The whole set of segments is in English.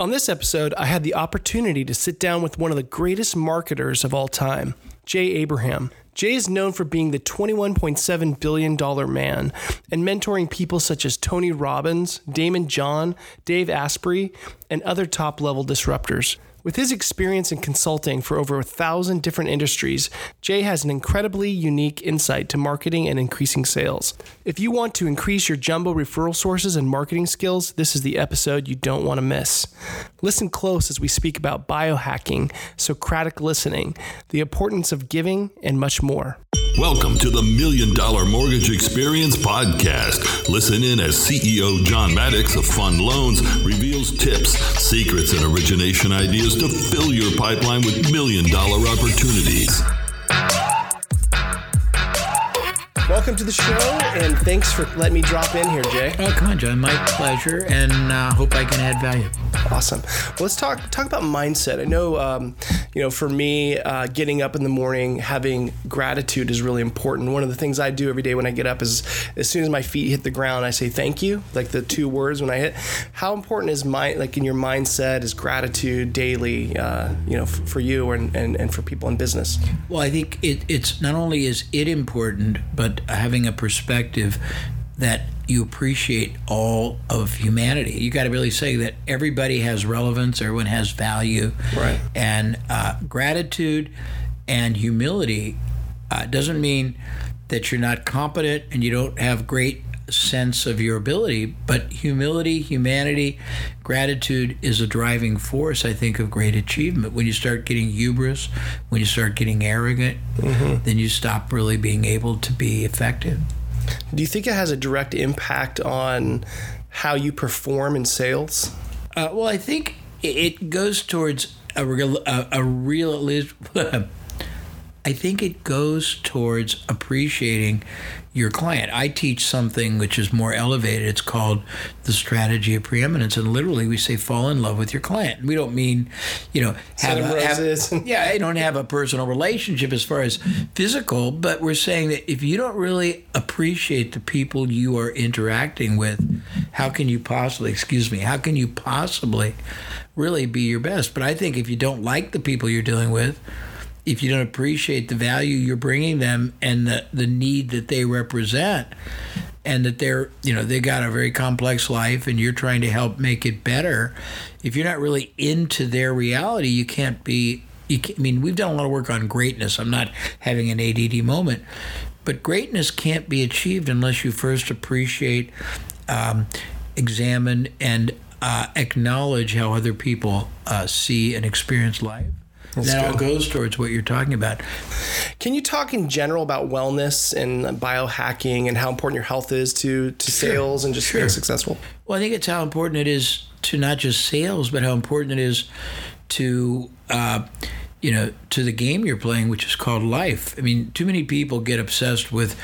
On this episode, I had the opportunity to sit down with one of the greatest marketers of all time, Jay Abraham. Jay is known for being the $21.7 billion man and mentoring people such as Tony Robbins, Daymond John, Dave Asprey, and other top level disruptors. With his experience in consulting for over a thousand different industries, Jay has an incredibly unique insight to marketing and increasing sales. If you want to increase your jumbo referral sources and marketing skills, this is the episode you don't want to miss. Listen close as we speak about biohacking, Socratic listening, the importance of giving, and much more. Welcome to the Million Dollar Mortgage Experience Podcast. Listen in as CEO John Maddox of Fund Loans reveals tips, secrets, and origination ideas to fill your pipeline with million dollar opportunities. Welcome to the show, and thanks for letting me drop in here, Jay. Oh, come on, John. My pleasure, and uh, hope I can add value. Awesome. Well, let's talk talk about mindset. I know, um, you know, for me, uh, getting up in the morning, having gratitude is really important. One of the things I do every day when I get up is, as soon as my feet hit the ground, I say thank you, like the two words when I hit. How important is my like in your mindset is gratitude daily? Uh, you know, f- for you and, and and for people in business. Well, I think it, it's not only is it important, but having a perspective that you appreciate all of humanity. You got to really say that everybody has relevance, everyone has value, Right. And uh, gratitude and humility uh, doesn't mean that you're not competent and you don't have great sense of your ability, but humility, humanity, gratitude is a driving force, I think, of great achievement. When you start getting hubris, when you start getting arrogant, then you stop really being able to be effective. Do you think it has a direct impact on how you perform in sales? Uh, well, I think it- goes towards a real, a, a real. I think it goes towards appreciating your client. I teach something which is more elevated. It's called the strategy of preeminence, and literally we say fall in love with your client. We don't mean, you know, have, a, have yeah, I don't have a personal relationship as far as physical, but we're saying that if you don't really appreciate the people you are interacting with, how can you possibly, excuse me, how can you possibly really be your best? But I think if you don't like the people you're dealing with, if you don't appreciate the value you're bringing them and the, the need that they represent, and that they're you know they got a very complex life and you're trying to help make it better if you're not really into their reality you can't be you can, i mean we've done a lot of work on greatness. I'm not having an ADD moment but greatness can't be achieved unless you first appreciate um, examine and uh, acknowledge how other people uh, see and experience life that all goes towards what you're talking about Can you talk in general about wellness and biohacking and how important your health is to, to sales and just being successful? Well, I think it's how important it is to not just sales, but how important it is to, uh, you know, to the game you're playing, which is called life. I mean, too many people get obsessed with,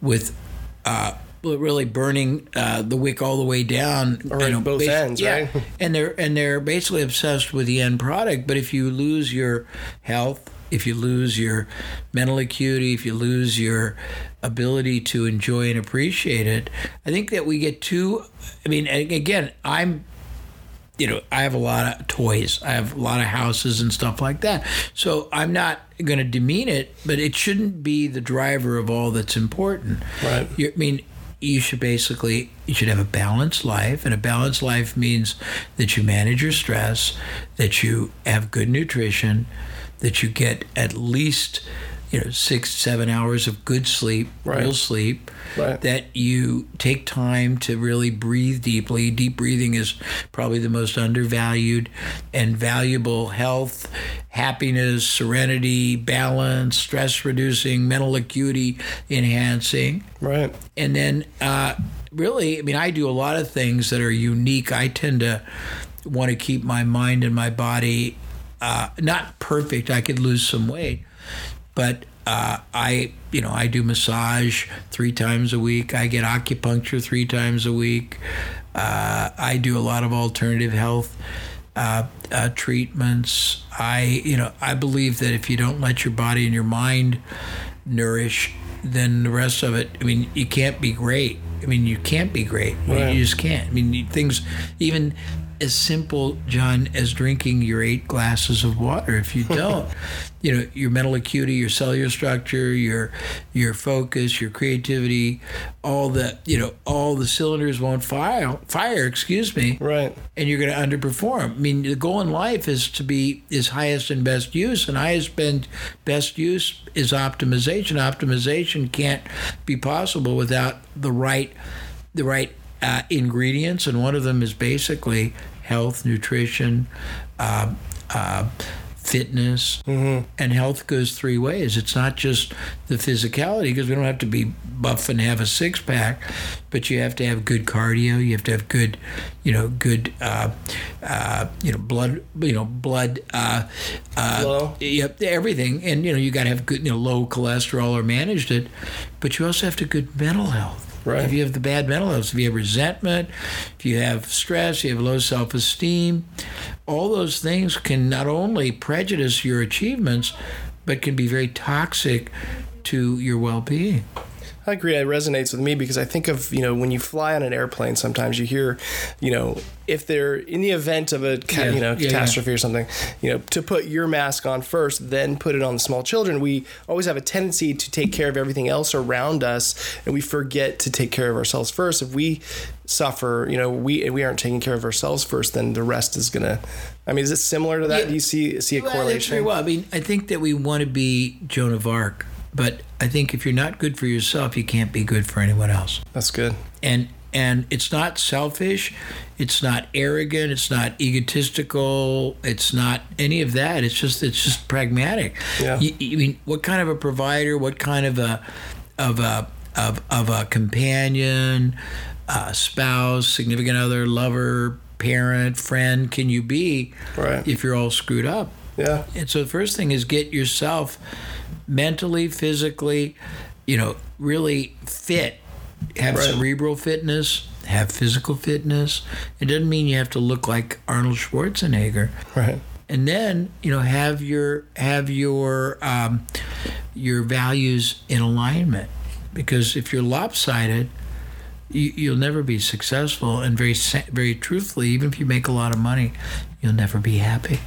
with, uh, really burning uh, the wick all the way down Or at both basi- ends, yeah. right? and they're and they're basically obsessed with the end product but if you lose your health if you lose your mental acuity if you lose your ability to enjoy and appreciate it i think that we get too i mean again i'm you know, I have a lot of toys. I have a lot of houses and stuff like that. So I'm not going to demean it, but it shouldn't be the driver of all that's important. Right. You, I mean, you should basically you should have a balanced life, and a balanced life means that you manage your stress, that you have good nutrition, that you get at least you know six seven hours of good sleep, Right. real sleep. Right. That you take time to really breathe deeply. Deep breathing is probably the most undervalued and valuable health, happiness, serenity, balance, stress reducing, mental acuity enhancing. Right. And then, uh, really, I mean, I do a lot of things that are unique. I tend to want to keep my mind and my body uh, not perfect. I could lose some weight, but uh, I, you know, I do massage three times a week. I get acupuncture three times a week. Uh, I do a lot of alternative health uh, uh, treatments. I, you know, I believe that if you don't let your body and your mind nourish, then the rest of it. I mean, you can't be great. I mean, you can't be great. Right. You just can't. I mean, things even as simple, John, as drinking your eight glasses of water. If you don't, you know, your mental acuity, your cellular structure, your your focus, your creativity, all the you know, all the cylinders won't fire. Fire, excuse me. Right. And you're going to underperform. I mean, the goal in life is to be is highest and best use, and highest and best use is optimization. Optimization can't be possible without the right the right uh, ingredients, and one of them is basically health, nutrition, uh, uh, fitness, Mm-hmm. and health goes three ways. It's not just the physicality because we don't have to be buff and have a six pack, but you have to have good cardio. You have to have good, you know, good, uh, uh, you know, blood, you know, blood. Uh, uh. Yep, everything, and you know, you got to have good, you know, low cholesterol or managed it, but you also have to good mental health. Right. If you have the bad mental health, if you have resentment, if you have stress, you have low self esteem, all those things can not only prejudice your achievements, but can be very toxic to your well being. I agree. It resonates with me because I think of, you know, when you fly on an airplane, sometimes you hear, you know, if they're in the event of a, ca- Yeah, you know, yeah, yeah. catastrophe or something, you know, to put your mask on first, then put it on the small children. We always have a tendency to take care of everything else around us and we forget to take care of ourselves first. If we suffer, you know, we we aren't taking care of ourselves first, then the rest is going to I mean, is it similar to that? Do you see see a Well, correlation? very well. I mean, I think that we want to be Joan of Arc, but I think if you're not good for yourself, you can't be good for anyone else. That's good. and and it's not selfish it's not arrogant it's not egotistical it's not any of that it's just it's just pragmatic Yeah. you, you mean what kind of a provider what kind of a of a of, of a companion uh, spouse significant other lover parent friend can you be Right. if you're all screwed up Yeah. and so the first thing is get yourself mentally, physically, you know, really fit. Have Right. cerebral fitness, have physical fitness. It doesn't mean you have to look like Arnold Schwarzenegger. Right. And then, you know, have your have your um, your values in alignment. Because if you're lopsided, you, you'll never be successful. And very very truthfully, even if you make a lot of money, you'll never be happy.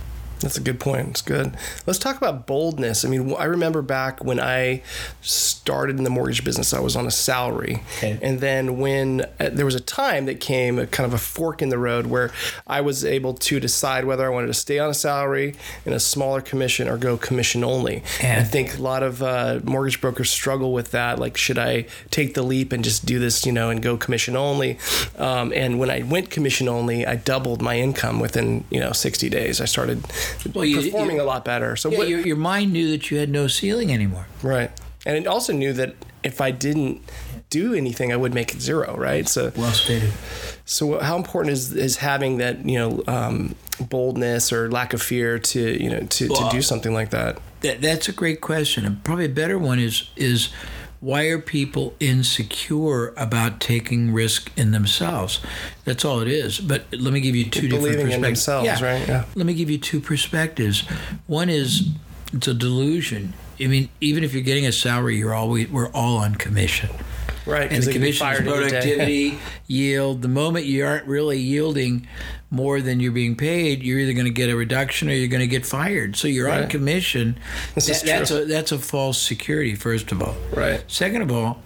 That's a good point. It's good. Let's talk about boldness. I mean, I remember back when I started in the mortgage business, I was on a salary. Okay. And then when uh, there was a time that came, a kind of a fork in the road, where I was able to decide whether I wanted to stay on a salary in a smaller commission or go commission only. And- I think a lot of uh, mortgage brokers struggle with that. Like, should I take the leap and just do this, you know, and go commission only? Um, and when I went commission only, I doubled my income within, you know, 60 days. I started Well, you- performing you- a lot better. So Yeah, what, your, your mind knew that you had no ceiling anymore. right, and it also knew that if I didn't do anything, I would make it zero. Right. So Well stated. so how important is is having that you know um, boldness or lack of fear to you know to, to do something like that? That, that's a great question, and probably a better one is is why are people insecure about taking risk in themselves? That's all it is. But let me give you two different Believing in perspectives. themselves, right? Yeah. Let me give you two perspectives. One is it's a delusion. I mean, even if you're getting a salary, you're always we're all on commission. Right. and the they can be commission is fired any day. productivity, yield. The moment you aren't really yielding more than you're being paid, you're either going to get a reduction or you're going to get fired. So you're on commission. This is That- that's true. a that's a false security. First of all, Right. Second of all,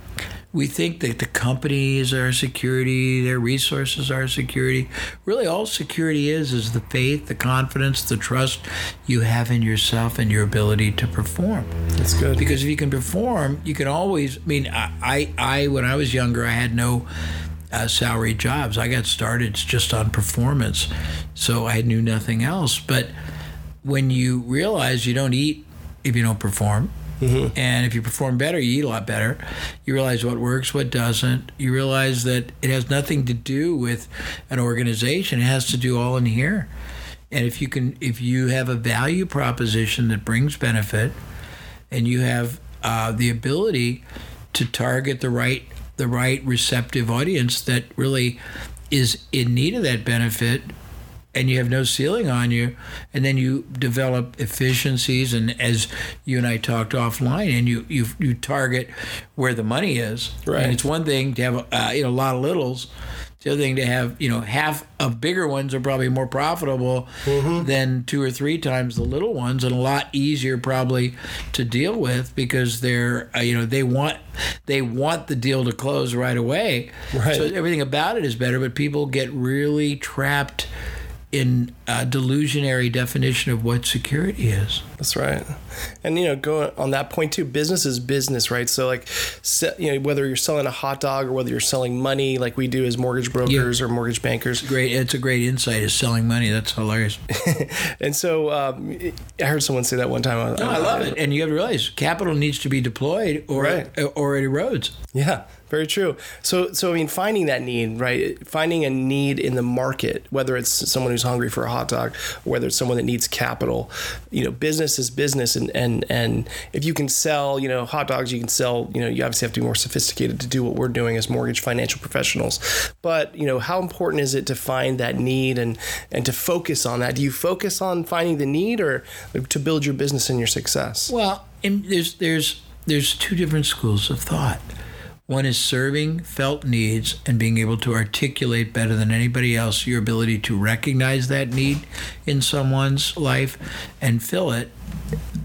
we think that the company is our security, their resources are our security. Really, all security is is the faith, the confidence, the trust you have in yourself and your ability to perform That's good. because if you can perform, you can always. I mean, I, I, I when I was younger, I had no uh, salary jobs. I got started just on performance, so I knew nothing else. But when you realize you don't eat if you don't perform. And if you perform better, you eat a lot better. You realize what works, what doesn't. You realize that it has nothing to do with an organization. It has to do all in here. And if you can, if you have a value proposition that brings benefit, and you have uh, the ability to target the right the right receptive audience that really is in need of that benefit and you have no ceiling on you and then you develop efficiencies and as you and I talked offline and you you, you target where the money is Right. and it's one thing to have uh, you know a lot of littles the other thing to have, you know, half of bigger ones are probably more profitable than two or three times the little ones, and a lot easier probably to deal with because they're, uh, you know, they want they want the deal to close right away. Right. So everything about it is better, but people get really trapped in a delusionary definition of what security is. That's right. And you know, go on that point too. Business is business, right? So like, you know, whether you're selling a hot dog or whether you're selling money, like we do as mortgage brokers or mortgage bankers. Great, it's a great insight. Is selling money. That's hilarious. And so um, I heard someone say that one time. No, I love it. And you have to realize capital needs to be deployed or Right. or it erodes. Yeah, very true. So, so I mean, finding that need, right? Finding a need in the market, whether it's someone who's hungry for a hot dog, whether it's someone that needs capital. You know, business is business, and and and if you can sell, you know, hot dogs, you can sell. You know, you obviously have to be more sophisticated to do what we're doing as mortgage financial professionals. But you know, how important is it to find that need and and to focus on that? Do you focus on finding the need, or to build your business and your success? Well, and there's there's there's two different schools of thought. One is serving felt needs and being able to articulate better than anybody else your ability to recognize that need in someone's life and fill it.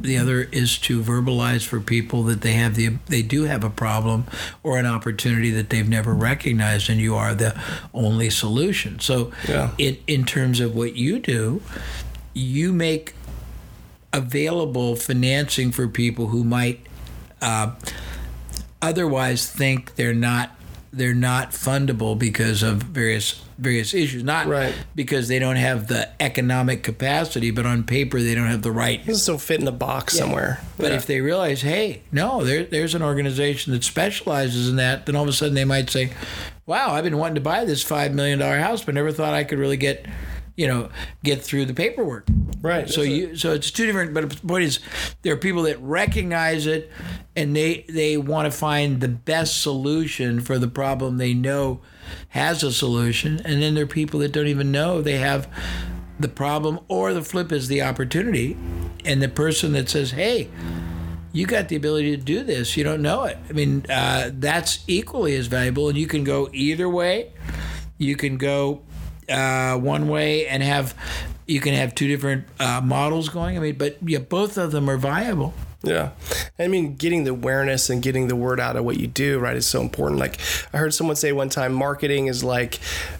The other is to verbalize for people that they have the they do have a problem or an opportunity that they've never recognized and you are the only solution. So Yeah. in in terms of what you do, you make available financing for people who might uh, otherwise think they're not they're not fundable because of various various issues not Right. because they don't have the economic capacity but on paper they don't have the right This don't fit in a box somewhere. but Yeah. if they realize hey no there, there's an organization that specializes in that then all of a sudden they might say wow i've been wanting to buy this $5 million house but never thought i could really get you know get through the paperwork. Right. so you so it's two different but the point is there are people that recognize it and they they want to find the best solution for the problem they know has a solution and then there are people that don't even know they have the problem or the flip is the opportunity and the person that says hey you got the ability to do this you don't know it. I mean uh, that's equally as valuable and you can go either way. You can go uh, one way and have you can have two different uh, models going i mean but yeah both of them are viable Yeah. I mean, getting the awareness and getting the word out of what you do, right, is so important. Like, I heard someone say one time, marketing is like,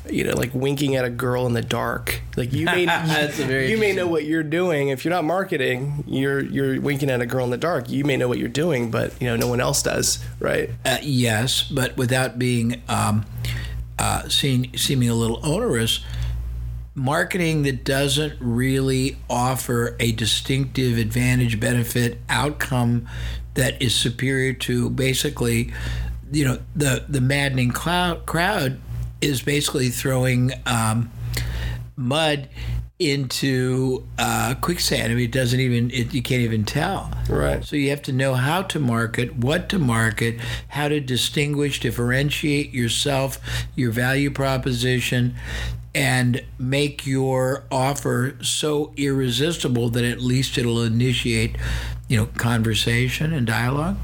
you know, like winking at a girl in the dark. Like, you may, That's a very you may know what you're doing. If you're not marketing, you're you're winking at a girl in the dark. You may know what you're doing, but you know, no one else does, right? Uh, yes, but without being um, uh, seen, seeming a little onerous, marketing that doesn't really offer a distinctive advantage, benefit, outcome that is superior to basically, you know, the the maddening cloud, crowd is basically throwing um, mud into uh, quicksand. I mean, it doesn't even it, you can't even tell. Right. So you have to know how to market, what to market, how to distinguish, differentiate yourself, your value proposition, and make your offer so irresistible that at least it'll initiate, you know, conversation and dialogue.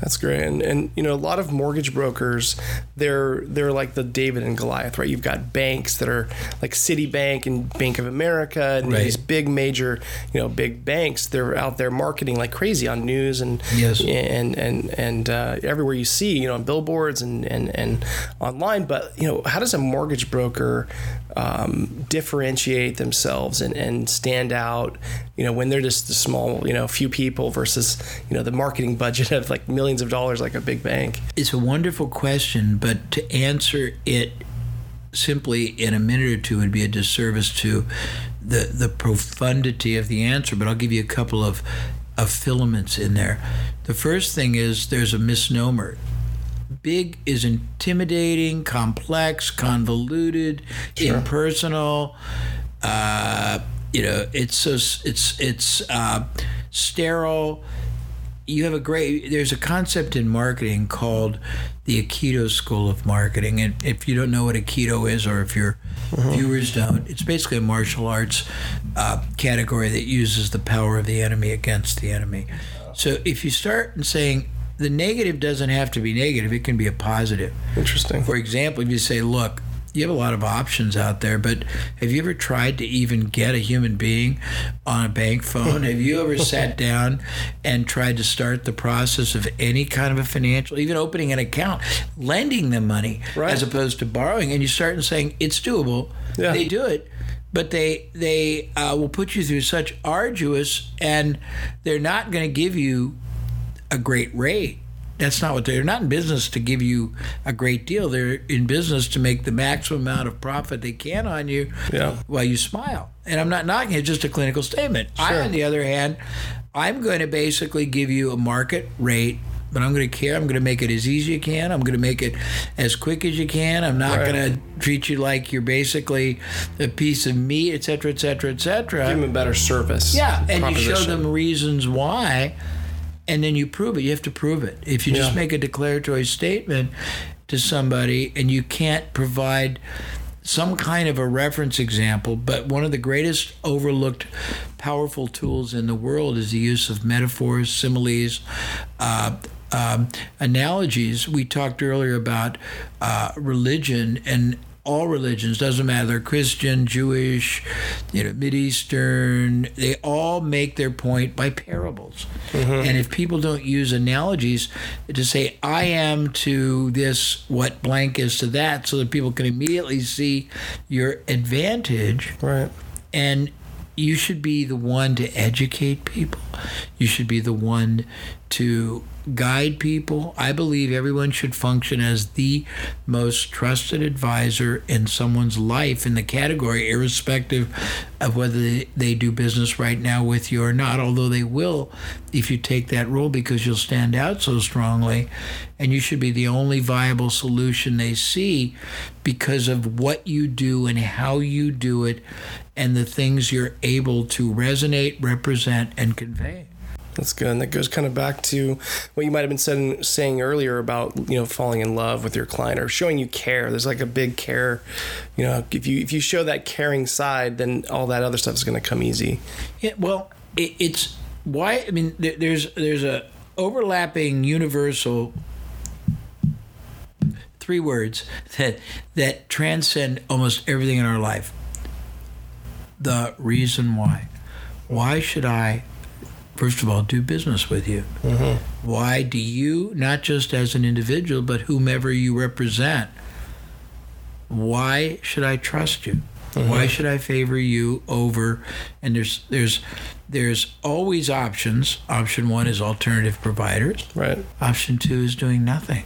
That's great, and and you know a lot of mortgage brokers, they're they're like the David and Goliath, right? You've got banks that are like Citibank and Bank of America, and Right. these big major, you know, big banks. They're out there marketing like crazy on news and Yes. and and and uh, everywhere you see, you know, on billboards and and and online. But you know, how does a mortgage broker um, differentiate themselves and and stand out? You know, when they're just a small, you know, few people versus you know the marketing budget of like millions of dollars, like a big bank. It's a wonderful question, but to answer it simply in a minute or two would be a disservice to the the profundity of the answer. But I'll give you a couple of of filaments in there. The first thing is there's a misnomer. Big is intimidating, complex, convoluted, impersonal. Uh, you know, it's so it's it's uh, sterile you have a great there's a concept in marketing called the aikido school of marketing. And if you don't know what aikido is or if your viewers don't it's basically a martial arts uh, category that uses the power of the enemy against the enemy. So if you start in saying the negative doesn't have to be negative it can be a positive. Interesting. for example, if you say, look, you have a lot of options out there, but have you ever tried to even get a human being on a bank phone? have you ever sat down and tried to start the process of any kind of a financial, even opening an account, lending them money Right. as opposed to borrowing? And you start and saying it's doable. Yeah. They do it. But they they uh, will put you through such arduous, and they're not going to give you a great rate. That's not what they're not in business to give you a great deal. They're in business to make the maximum amount of profit they can on you Yeah. while you smile. And I'm not knocking it, just a clinical statement. I, on the other hand, I'm going to basically give you a market rate, but I'm going to care. I'm going to make it as easy as you can. I'm going to make it as quick as you can. I'm not Right. going to treat you like you're basically a piece of meat, et cetera, et cetera, et cetera. Give them a better service. Yeah, and you show them reasons why, and then you prove it. You have to prove it. If you just make a declaratory statement to somebody and you can't provide some kind of a reference example, but one of the greatest overlooked powerful tools in the world is the use of metaphors, similes, uh, um, analogies. We talked earlier about uh, religion and all religions doesn't matter christian jewish you know mid-eastern they all make their point by parables mm-hmm. and if people don't use analogies to say i am to this what blank is to that so that people can immediately see your advantage Right. and you should be the one to educate people. You should be the one to guide people. I believe everyone should function as the most trusted advisor in someone's life in the category, irrespective of whether they, they do business right now with you or not, although they will if you take that role because you'll stand out so strongly. And you should be the only viable solution they see because of what you do and how you do it and the things you're able to resonate, represent, and convey. That's good. And that goes kind of back to what you might have been saying, saying earlier about, you know, falling in love with your client or showing you care. There's like a big care, you know, if you if you show that caring side, then all that other stuff is going to come easy. Yeah, well, it, it's why. I mean, there, there's there's a overlapping universal three words that that transcend almost everything in our life. The reason why. Why should I, first of all, do business with you? Mm-hmm. Why do you, not just as an individual, but whomever you represent, why should I trust you? Mm-hmm. Why should I favor you over? And there's there's there's always options. Option one is alternative providers. Right. Option two is doing nothing.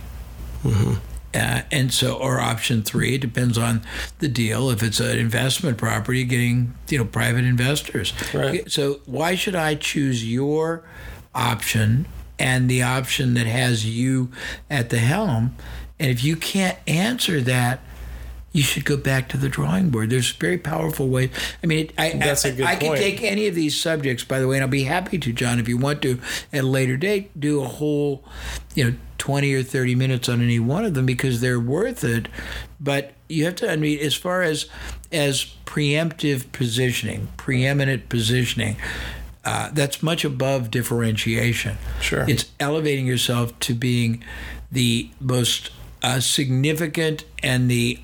Mm-hmm. Uh, and so, or option three, it depends on the deal. If it's an investment property, getting you know private investors. Right. So why should I choose your option and the option that has you at the helm? And if you can't answer that, you should go back to the drawing board. There's very powerful ways. I mean, I, That's I, a good I can take any of these subjects, by the way, and I'll be happy to, John, if you want to, at a later date, do a whole, you know, 20 or 30 minutes on any one of them because they're worth it. But you have to, I mean, as far as as preemptive positioning, preeminent positioning, uh, that's much above differentiation. Sure. It's elevating yourself to being the most uh, significant and the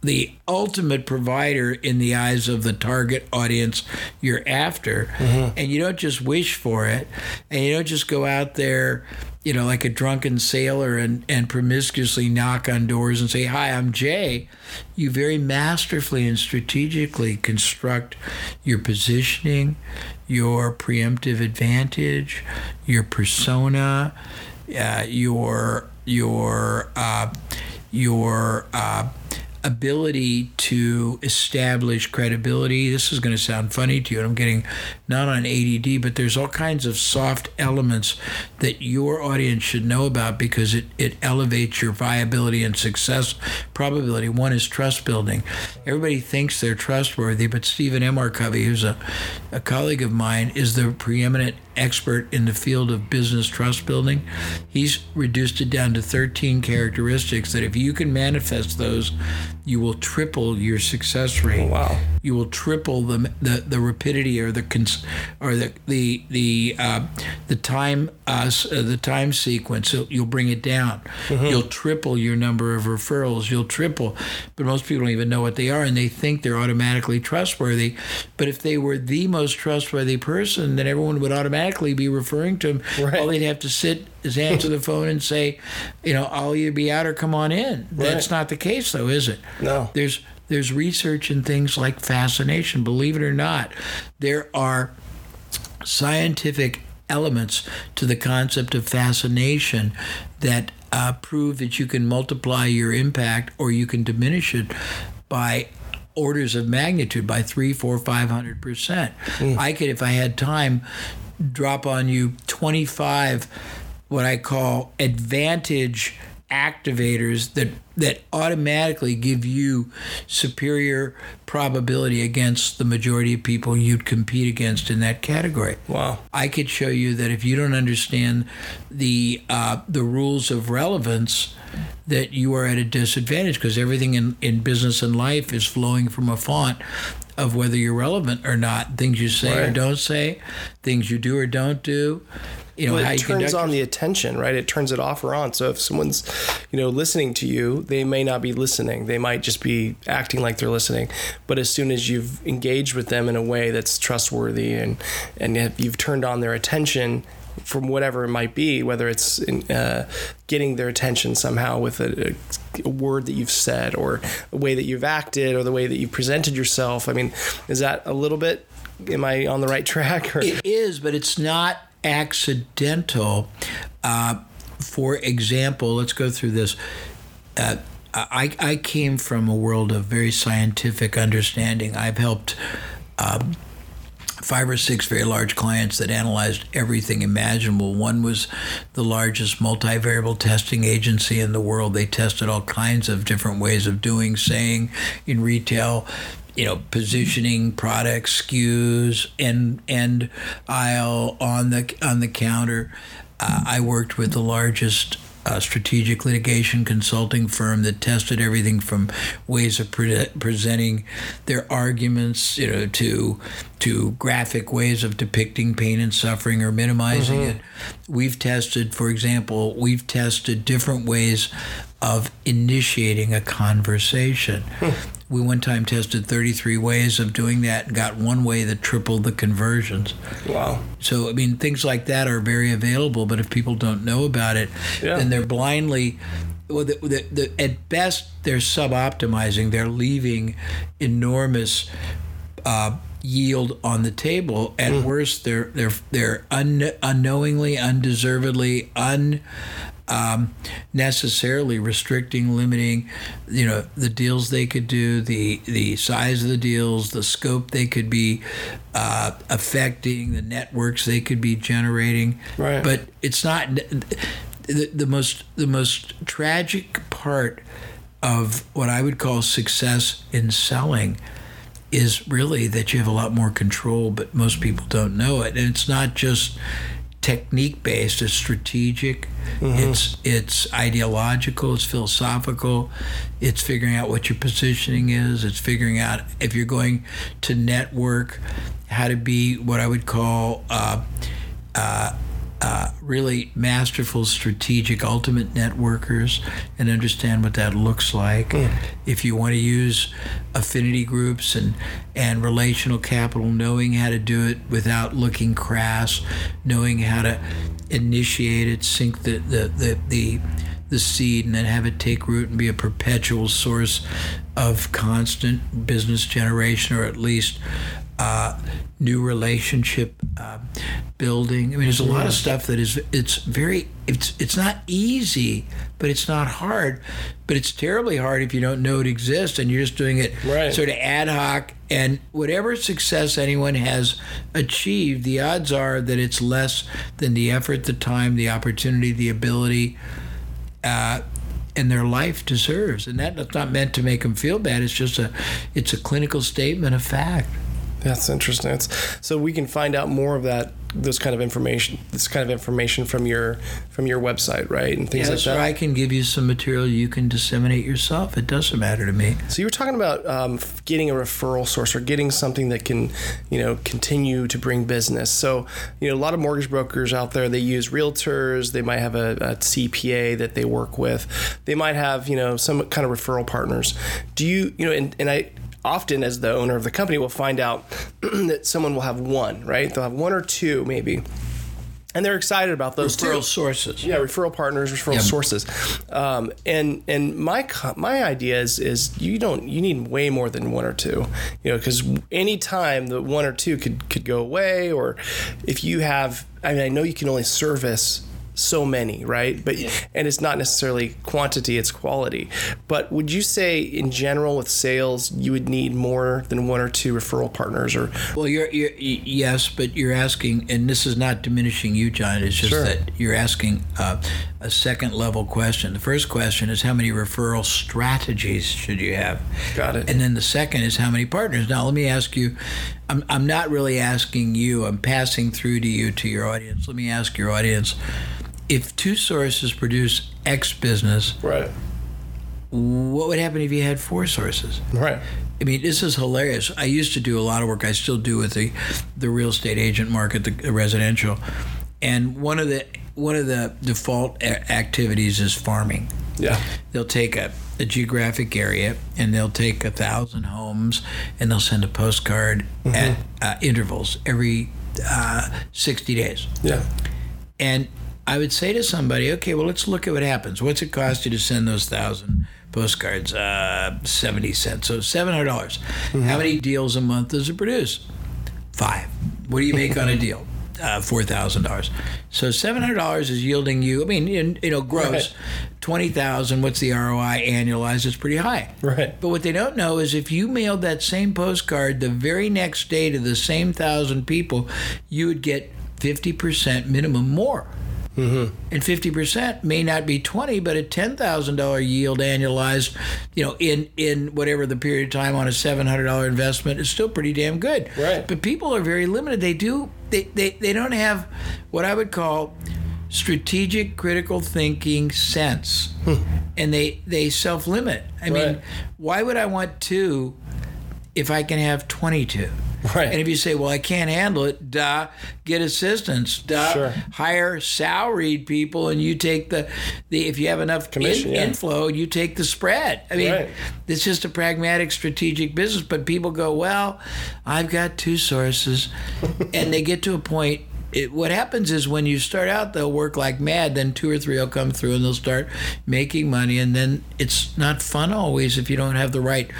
the ultimate provider in the eyes of the target audience you're after. And you don't just wish for it. And you don't just go out there you know like a drunken sailor and, and promiscuously knock on doors and say hi i'm jay. You very masterfully and strategically construct your positioning your preemptive advantage your persona uh, your your uh, your uh, ability to establish credibility. This is going to sound funny to you, and I'm getting not on ADD, but there's all kinds of soft elements that your audience should know about because it, it elevates your viability and success probability. One is trust building. Everybody thinks they're trustworthy, but Stephen M. R. Covey, who's a, a colleague of mine, is the preeminent expert in the field of business trust building. He's reduced it down to 13 characteristics that if you can manifest those, you will triple your success rate. Oh, wow. You will triple the the, the rapidity or the cons, or the the the uh, the time uh, the time sequence. So you'll bring it down. Mm-hmm. You'll triple your number of referrals. You'll triple, but most people don't even know what they are, and they think they're automatically trustworthy. But if they were the most trustworthy person, then everyone would automatically be referring to them. Right. All they'd have to sit is answer the phone and say, you know, I'll either be out or come on in. Right. That's not the case, though, is it? No. There's there's research in things like fascination. Believe it or not, there are scientific elements to the concept of fascination that uh, prove that you can multiply your impact or you can diminish it by orders of magnitude by three, four, five hundred percent. Mm. I could, if I had time, drop on you twenty five what I call advantage activators that that automatically give you superior probability against the majority of people you'd compete against in that category. Wow! I could show you that if you don't understand the uh, the rules of relevance, that you are at a disadvantage because everything in, in business and life is flowing from a font of whether you're relevant or not. Things you say right. or don't say, things you do or don't do you know, well, it turns on the attention, right? It turns it off or on. So if someone's, you know, listening to you, they may not be listening. They might just be acting like they're listening. But as soon as you've engaged with them in a way that's trustworthy and and you've turned on their attention from whatever it might be, whether it's in, uh, getting their attention somehow with a, a, word that you've said or a way that you've acted or the way that you've presented yourself. I mean, is that a little bit? Am I on the right track? Or? It is, but it's not accidental. Uh, for example, let's go through this. Uh, I, I came from a world of very scientific understanding. I've helped um, five or six very large clients that analyzed everything imaginable. One was the largest multivariable testing agency in the world. They tested all kinds of different ways of doing, saying in retail, you know, positioning products, SKUs, and and aisle on the on the counter. Uh, I worked with the largest uh, strategic litigation consulting firm that tested everything from ways of pre- presenting their arguments, you know, to to graphic ways of depicting pain and suffering or minimizing mm-hmm. it. We've tested, for example, we've tested different ways of initiating a conversation. We one time tested 33 ways of doing that and got one way that tripled the conversions. Wow. So, I mean, things like that are very available, but if people don't know about it, yeah. then they're blindly well, the, the, the, at best, they're sub-optimizing. They're leaving enormous uh, yield on the table. At mm. worst, they're they're they're un, unknowingly, undeservedly, un um, necessarily restricting, limiting, you know, the deals they could do, the the size of the deals, the scope they could be uh, affecting, the networks they could be generating. Right. But it's not the, the most the most tragic part of what I would call success in selling is really that you have a lot more control, but most people don't know it. And it's not just technique based. It's strategic. Mm-hmm. It's it's ideological. It's philosophical. It's figuring out what your positioning is. It's figuring out if you're going to network, how to be what I would call. Uh, uh, uh, really masterful, strategic, ultimate networkers and understand what that looks like. Mm. If you want to use affinity groups and, and relational capital, knowing how to do it without looking crass, knowing how to initiate it, sink the, the, the, the the seed and then have it take root and be a perpetual source of constant business generation or at least uh, new relationship uh, building. I mean, there's a lot of stuff that is it's very it's it's not easy, but it's not hard. But it's terribly hard if you don't know it exists and you're just doing it right. sort of ad hoc. And whatever success anyone has achieved, the odds are that it's less than the effort, the time, the opportunity, the ability. Uh, and their life deserves, and that's not meant to make them feel bad. It's just a, it's a clinical statement of fact. That's interesting. It's, so we can find out more of that, those kind of information, this kind of information from your from your website, right, and things Yes, like that. I can give you some material you can disseminate yourself. It doesn't matter to me. So you were talking about um, getting a referral source or getting something that can, you know, continue to bring business. So you know, a lot of mortgage brokers out there they use realtors. They might have a, a CPA that they work with. They might have you know some kind of referral partners. Do you you know and, and I often as the owner of the company will find out that someone will have one right they'll have one or two maybe and they're excited about those Referral two sources. yeah, referral partners, referral Yeah. sources, um, and and my my idea is is you don't you need way more than one or two, you know, because any time the one or two could could go away, or if you have, I mean, I know you can only service so many, right? But and it's not necessarily quantity; it's quality. But would you say, in general, with sales, you would need more than one or two referral partners, or Well, you're, you're yes, but you're asking, and this is not diminishing you, John. It's just Sure. that you're asking uh, a second level question. The first question is how many referral strategies should you have? Got it. And then the second is how many partners. Now, let me ask you. I'm, I'm not really asking you. I'm passing through to you to your audience. Let me ask your audience. If two sources produce X business, right, what would happen if you had four sources? right, I mean, this is hilarious. I used to do a lot of work. I still do with the, the real estate agent market, the, residential, and one of the one of the default a- activities is farming. yeah, They'll take a, a geographic area and they'll take a thousand homes and they'll send a postcard at uh, intervals every uh, sixty days. yeah, And I would say to somebody, okay, well, let's look at what happens. What's it cost you to send those thousand postcards? Uh, 70 cents. So 700. dollars How many deals a month does it produce? Five. What do you make on a deal? Uh, $4,000. So $700 is yielding you, I mean, you you know, gross, Right. 20000 What's the ROI annualized? It's pretty high. right, But what they don't know is if you mailed that same postcard the very next day to the same thousand people, you would get 50% minimum more. Mm-hmm. And 50% may not be 20, but a $10,000 yield annualized, you know, in, in whatever the period of time on a $700 investment is still pretty damn good. Right. But people are very limited. They do, they, they, they don't have what I would call strategic critical thinking sense hmm. and they they self-limit i mean why would i want two if i can have 22 Right. and if you say well i can't handle it duh get assistance duh Sure. hire salaried people and you take the the if you have enough Commission, in- yeah. inflow you take the spread i mean Right. it's just a pragmatic strategic business but people go well i've got two sources and they get to a point it, what happens is when you start out they'll work like mad then two or three will come through and they'll start making money and then it's not fun always if you don't have the right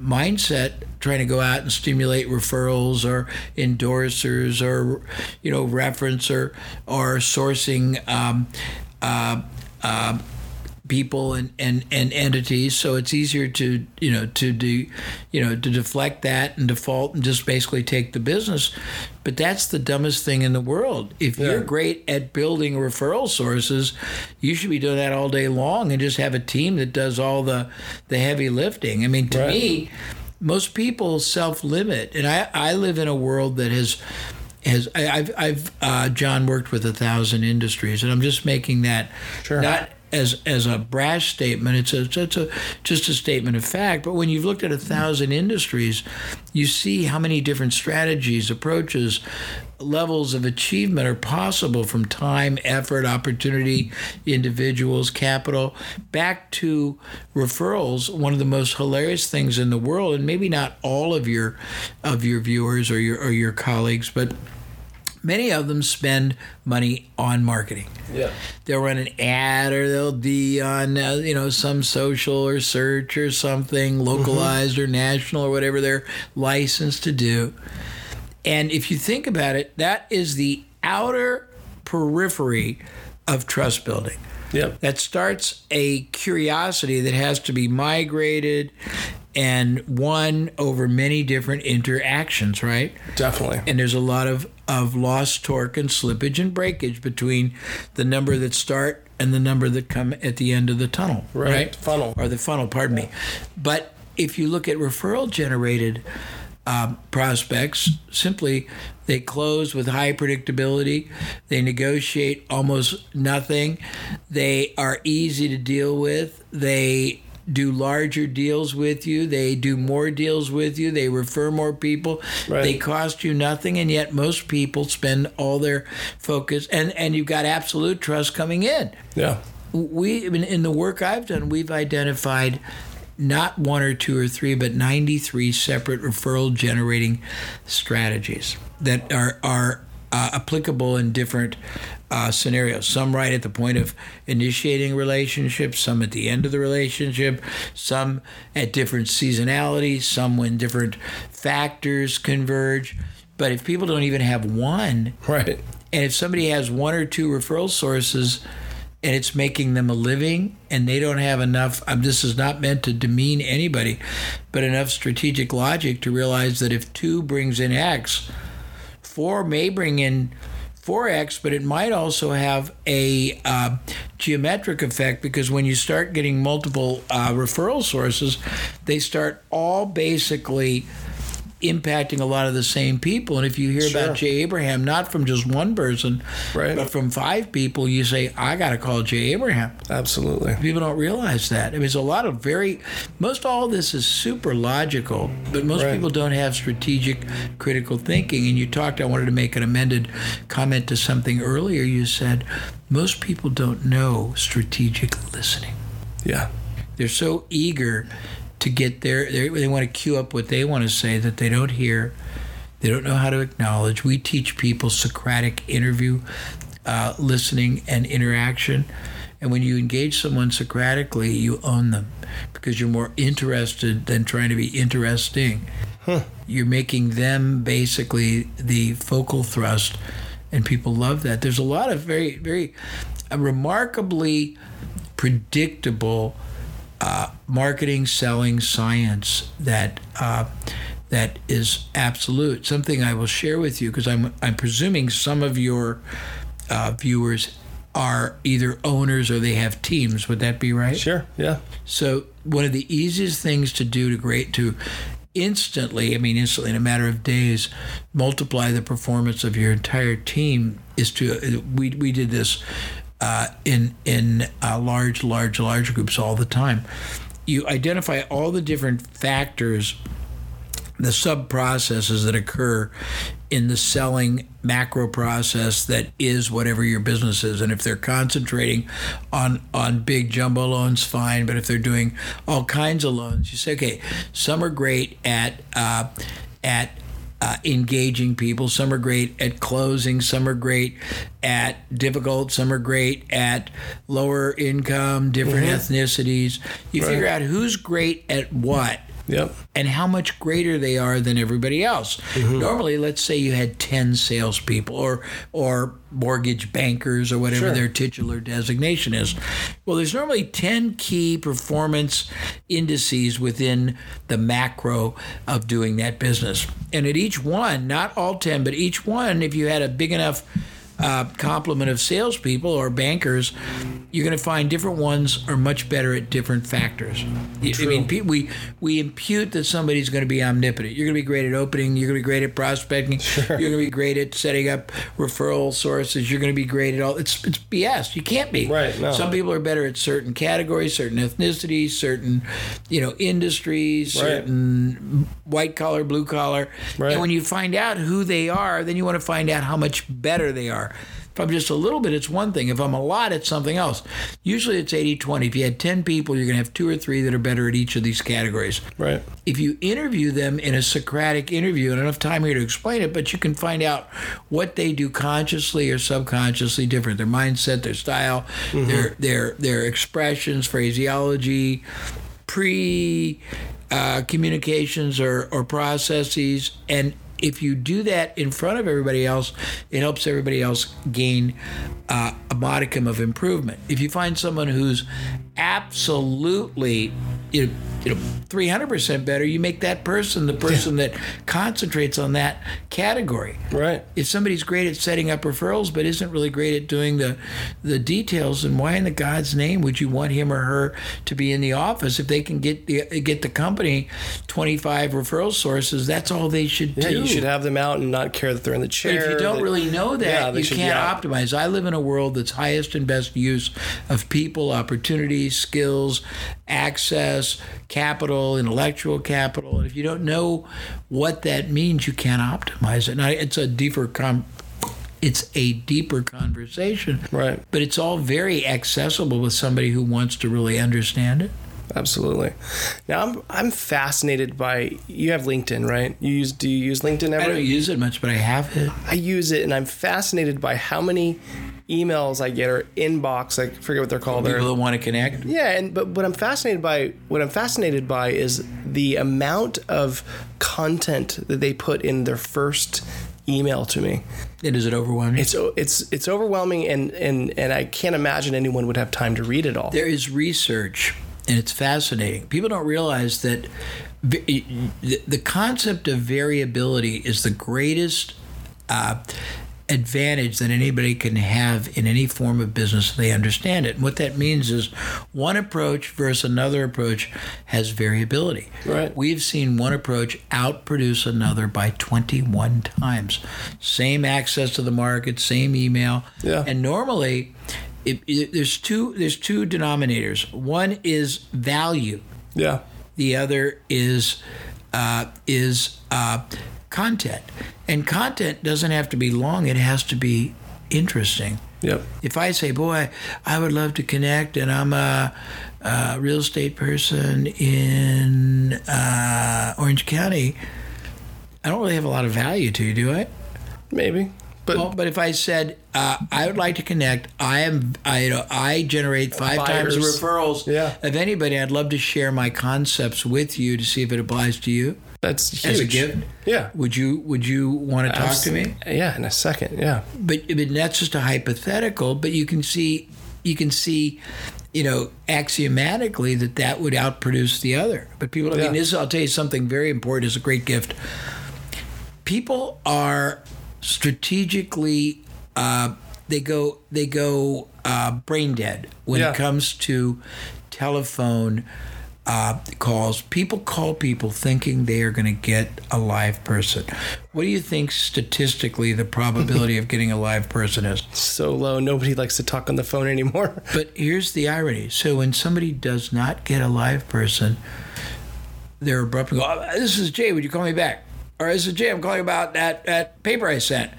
mindset trying to go out and stimulate referrals or endorsers or you know reference or or sourcing um, uh, uh, people and, and, and entities. So it's easier to you know to do you know to deflect that and default and just basically take the business. But that's the dumbest thing in the world. If you're great at building referral sources you should be doing that all day long and just have a team that does all the the heavy lifting. I mean to Right. me most people self-limit and i i live in a world that has has I, I've I've uh, John worked with a thousand industries, and I'm just making that Sure. not as as a brash statement. It's a it's a just a statement of fact. But when you've looked at a thousand industries, you see how many different strategies, approaches, levels of achievement are possible from time, effort, opportunity, individuals, capital, back to referrals. One of the most hilarious things in the world, and maybe not all of your of your viewers or your or your colleagues, but many of them spend money on marketing. Yeah, they'll run an ad or they'll be on uh, you know some social or search or something localized or national or whatever they're licensed to do. And if you think about it that is the outer periphery of trust building. Yep, that starts a curiosity that has to be migrated and won over many different interactions right? Definitely. and there's a lot of, of lost torque and slippage and breakage between the number that start and the number that come at the end of the tunnel, Right, funnel. or the funnel. Pardon me. But if you look at referral generated uh, prospects simply they close with high predictability. They negotiate almost nothing. They are easy to deal with. They do larger deals with you. They do more deals with you. They refer more people. Right. They cost you nothing, and yet most people spend all their focus. And and you've got absolute trust coming in. Yeah. We in in the work I've done, we've identified not one or two or three, but 93 separate referral generating strategies that are are uh, applicable in different uh, scenarios. Some right at the point of initiating relationships, some at the end of the relationship, some at different seasonalities, some when different factors converge. But if people don't even have one, Right. and if somebody has one or two referral sources and it's making them a living and they don't have enough, um, this is not meant to demean anybody, but enough strategic logic to realize that if two brings in X, four may bring in 4x, but it might also have a uh, geometric effect because when you start getting multiple uh, referral sources, they start all basically impacting a lot of the same people. And if you hear Sure. about Jay Abraham, not from just one person, Right. but from five people, you say, I got to call Jay Abraham. Absolutely. People don't realize that. I mean, there's a lot of very, most all this is super logical, but most Right. people don't have strategic critical thinking. And you talked, I wanted to make an amended comment to something earlier. You said, most people don't know strategic listening. Yeah. They're so eager to get there, they they want to cue up what they want to say that they don't hear. They don't know how to acknowledge. We teach people Socratic interview, uh, listening, and interaction. And when you engage someone Socratically, you own them because you're more interested than trying to be interesting. You're making them basically the focal thrust, and people love that. There's a lot of very, very uh, remarkably predictable uh, marketing, selling science that uh, that is absolute. Something I will share with you because I'm I'm presuming some of your uh, viewers are either owners or they have teams. Would that be right? Sure. Yeah. So one of the easiest things to do to great to instantly, I mean instantly in a matter of days, multiply the performance of your entire team is to we we did this uh, in in uh, large large large groups all the time. You identify all the different factors the sub processes that occur in the selling macro process that is whatever your business is and if they're concentrating on on big jumbo loans fine but if they're doing all kinds of loans you say okay some are great at uh, at uh, engaging people. Some are great at closing. Some are great at difficult. Some are great at lower income, different ethnicities. You figure out who's great at what Yep. and how much greater they are than everybody else. Mm-hmm. Normally, let's say you had ten salespeople or or mortgage bankers or whatever Sure. their titular designation is. Well, there's normally ten key performance indices within the macro of doing that business, and at each one, not all ten, but each one, if you had a big enough uh, complement of salespeople or bankers, you're going to find different ones are much better at different factors. I- I mean, we we impute that somebody's going to be omnipotent. You're going to be great at opening. You're going to be great at prospecting. You're going to be great at setting up referral sources. You're going to be great at all. It's it's BS. You can't be. Right, no. Some people are better at certain categories, certain ethnicities, certain you know industries, Right. certain white collar, blue collar. Right. And when you find out who they are, then you want to find out how much better they are. If I'm just a little bit, it's one thing. If I'm a lot, it's something else. Usually it's 80 20. If you had 10 people, you're going to have two or three that are better at each of these categories. Right. If you interview them in a Socratic interview, and I don't have time here to explain it, but you can find out what they do consciously or subconsciously different. Their mindset, their style, their their their expressions, phraseology, pre uh, communications or, or processes. And if you do that in front of everybody else, it helps everybody else gain uh, a modicum of improvement. If you find someone who's absolutely you know, you know 300% better, you make that person the person that concentrates on that category. Right. If somebody's great at setting up referrals but isn't really great at doing the the details, then why in the God's name would you want him or her to be in the office if they can get the get the company 25 referral sources? That's all they should Yeah, do. you should have them out and not care that they're in the But chair. if you don't that- really know that, Yeah, you should can't optimize. I live in a world that's highest and best use of people, opportunities, skills, access, capital, intellectual capital. And if you don't know what that means, you can't optimize it. Now, it's a deeper com- it's a deeper conversation. Right. But it's all very accessible with somebody who wants to really understand it. Absolutely. Now I'm I'm fascinated by you have LinkedIn, right? You use do you use LinkedIn ever? I don't use it much, but I have it. I use it and I'm fascinated by how many emails I get or inbox, I forget what they're called. They're- People that want to connect. Yeah, and but what I'm fascinated by what I'm fascinated by is the amount of content that they put in their first email to me. It is it overwhelming? It's it's it's overwhelming and and and I can't imagine anyone would have time to read it all. There is research, and it's fascinating. People don't realize that the concept of variability is the greatest uh, advantage that anybody can have in any form of business if they understand it. And what that means is one approach versus another approach has variability. Right. We've seen one approach outproduce another by 21 times. Same access to the market, same email. Yeah. And normally, it, it, there's two there's two denominators. One is value. Yeah. The other is uh, is uh, content. And content doesn't have to be long. It has to be interesting. Yep. If I say, "Boy, I would love to connect," and I'm a, a real estate person in uh, Orange County, I don't really have a lot of value to you, do I? Maybe. But Well, but if I said uh, I would like to connect, I am I you know, I generate five times the referrals Yeah. of anybody. I'd love to share my concepts with you to see if it applies to you that's huge. as a gift. Yeah. Would you Would you want to talk to me? Yeah, in a second. Yeah. But, but that's just a hypothetical. But you can see you can see. You know, axiomatically, that that would outproduce the other. But people, I mean, this, I'll tell you something very important. is a great gift. People are strategically uh, they go they go uh, brain dead when Yeah. it comes to telephone uh, calls. People call people thinking they are going to get a live person. What do you think statistically the probability of getting a live person is? So low. Nobody likes to talk on the phone anymore. But here's the irony. So when somebody does not get a live person, they're abruptly go, oh, this is Jay, would you call me back? Or this is Jay, I'm calling about that, that paper I sent.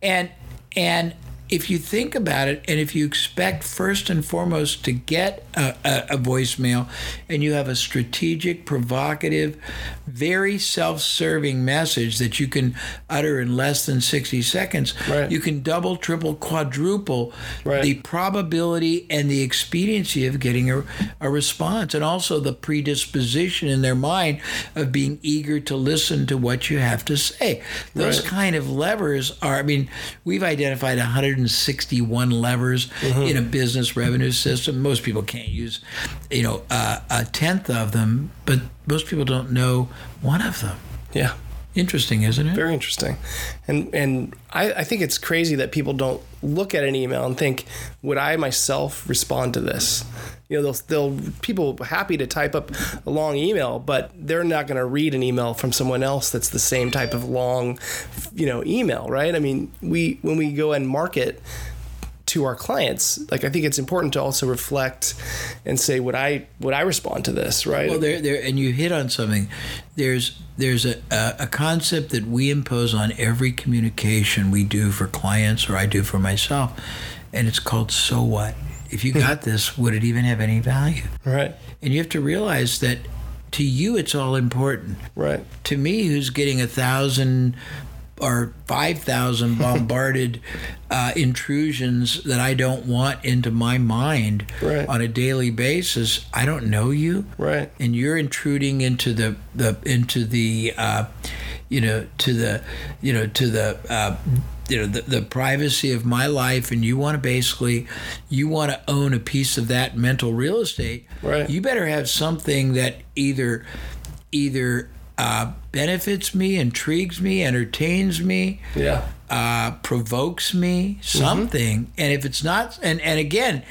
And and if you think about it, and if you expect first and foremost to get a, a, a voicemail, and you have a strategic, provocative, very self-serving message that you can utter in less than 60 seconds, Right. you can double, triple, quadruple Right. the probability and the expediency of getting a, a response, and also the predisposition in their mind of being eager to listen to what you have to say. Those Right. kind of levers are, I mean, we've identified 161 levers Mm-hmm. in a business revenue system. Most people can't use, you know, uh, a tenth of them, but most people don't know one of them. Yeah. Interesting, isn't it? Very interesting. And and I, I think it's crazy that people don't look at an email and think, would I myself respond to this? You know, they'll they'll people happy to type up a long email, but they're not going to read an email from someone else that's the same type of long, you know, email, right? I mean, we when we go and market to our clients, like I think it's important to also reflect and say, would I would I respond to this, right? Well, there, there, and you hit on something. There's, there's a, a, a concept that we impose on every communication we do for clients, or I do for myself, and it's called "So what." If you got this, would it even have any value? right, And you have to realize that to you, it's all important. right, To me, who's getting a thousand or 5,000 bombarded uh, intrusions that I don't want into my mind Right. on a daily basis, I don't know you right. and you're intruding into the, the into the uh, you know, to the, you know, to the, uh, you know, the, the privacy of my life, and you want to basically, you want to own a piece of that mental real estate. Right. You better have something that either, either uh, benefits me, intrigues me, entertains me, Yeah. uh, provokes me, something. And if it's not, and and again,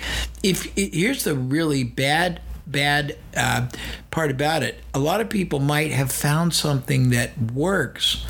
if here's the really bad bad uh, part about it, a lot of people might have found something that works,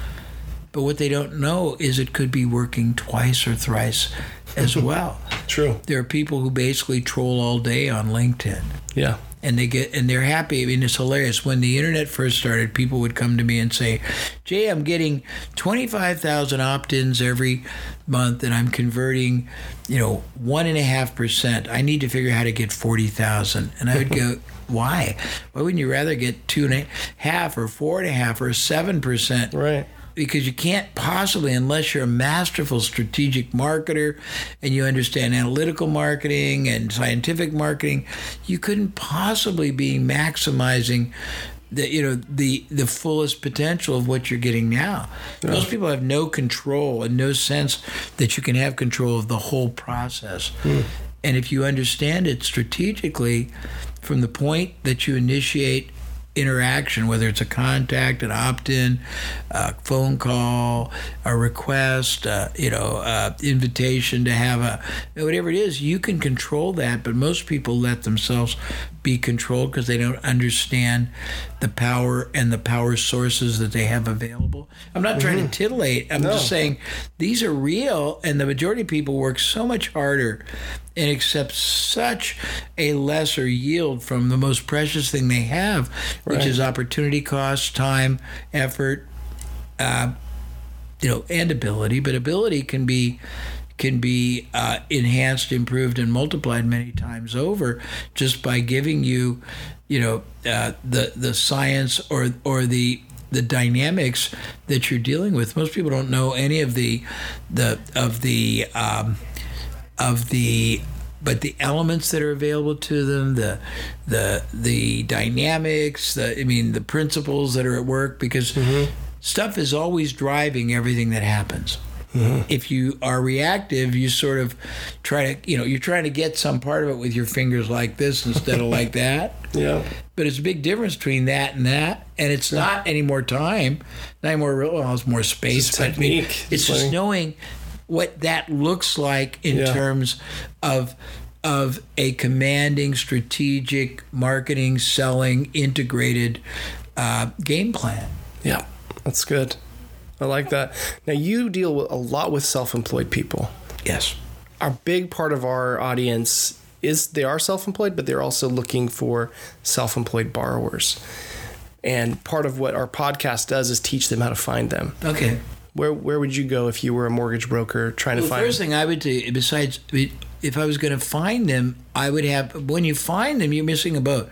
but what they don't know is it could be working twice or thrice as well. True. There are people who basically troll all day on LinkedIn Yeah. And they get and they're happy. I mean, it's hilarious. When the internet first started, people would come to me and say, "Jay, I'm getting twenty five thousand opt-ins every month, and I'm converting, you know, one and a half percent. I need to figure out how to get forty thousand. And I would go, "Why? Why wouldn't you rather get two and a half or four and a half or seven percent?" Right. Because you can't possibly unless you're a masterful strategic marketer and you understand analytical marketing and scientific marketing you couldn't possibly be maximizing the you know the the fullest potential of what you're getting now. Most people have no control and no sense that you can have control of the whole process. Hmm. And if you understand it strategically from the point that you initiate interaction, whether it's a contact, an opt-in, a phone call, a request, uh, you know, uh, invitation to have a whatever it is, you can control that. But most people let themselves be controlled because they don't understand the power and the power sources that they have available. I'm not trying to titillate. I'm just saying these are real, and the majority of people work so much harder and accept such a lesser yield from the most precious thing they have, which is opportunity cost, time, effort, uh, you know, and ability. But ability can be can be uh, enhanced, improved, and multiplied many times over just by giving you, you know, uh, the the science or or the the dynamics that you're dealing with. Most people don't know any of the the of the um, of the but the elements that are available to them, the the the dynamics, the I mean the principles that are at work because stuff is always driving everything that happens. If you are reactive, you sort of try to, you know, you're trying to get some part of it with your fingers like this instead of like that. Yeah. But it's a big difference between that and that, and it's not any more time, not any more. Well, it's more space. It's but I mean, technique. It's It's just knowing what that looks like in Yeah. terms of of a commanding, strategic, marketing, selling, integrated uh, game plan. Yeah. That's good. I like that. Now you deal with a lot with self-employed people. Yes. A big part of our audience is they are self-employed, but they're also looking for self-employed borrowers. And part of what our podcast does is teach them how to find them. Okay. Where where would you go if you were a mortgage broker trying Well, to find? the first thing I would do, besides, if I was going to find them, I would have. When you find them, you're missing a boat.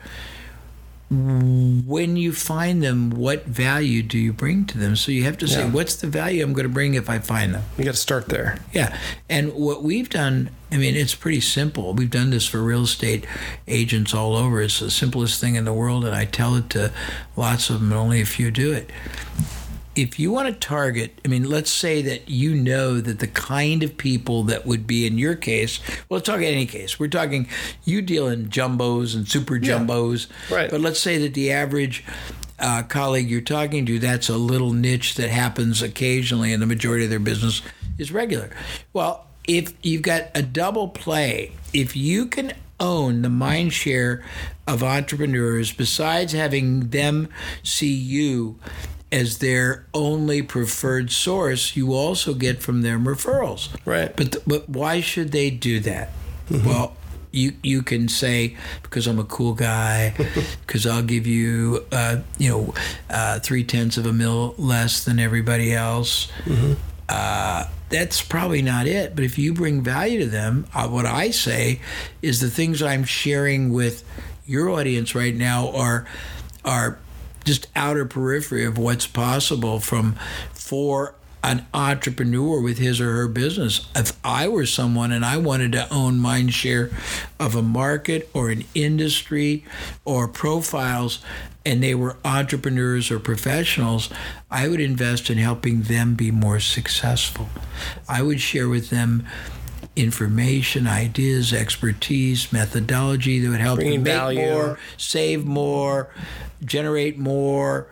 When you find them, what value do you bring to them? So you have to say, Yeah. what's the value I'm going to bring if I find them? you got to start there. Yeah. And what we've done, I mean, it's pretty simple. We've done this for real estate agents all over. It's the simplest thing in the world, and I tell it to lots of them, and only a few do it. If you want to target, I mean, let's say that you know that the kind of people that would be in your case, well, let's talk in any case. We're talking, you deal in jumbos and super jumbos. Right. But let's say that the average uh, colleague you're talking to, that's a little niche that happens occasionally, and the majority of their business is regular. Well, if you've got a double play, if you can own the mind share of entrepreneurs, besides having them see you as their only preferred source, you also get from them referrals. Right. But th- but why should they do that? Well, you you can say because I'm a cool guy, because I'll give you uh, you know uh, three tenths of a mil less than everybody else. Uh, that's probably not it. But if you bring value to them, uh, what I say is the things I'm sharing with your audience right now are are just outer periphery of what's possible from for an entrepreneur with his or her business. If I were someone and I wanted to own mind share of a market or an industry or profiles, and they were entrepreneurs or professionals, I would invest in helping them be more successful. I would share with them information, ideas, expertise, methodology that would help Bringing them make value. more, save more, generate more,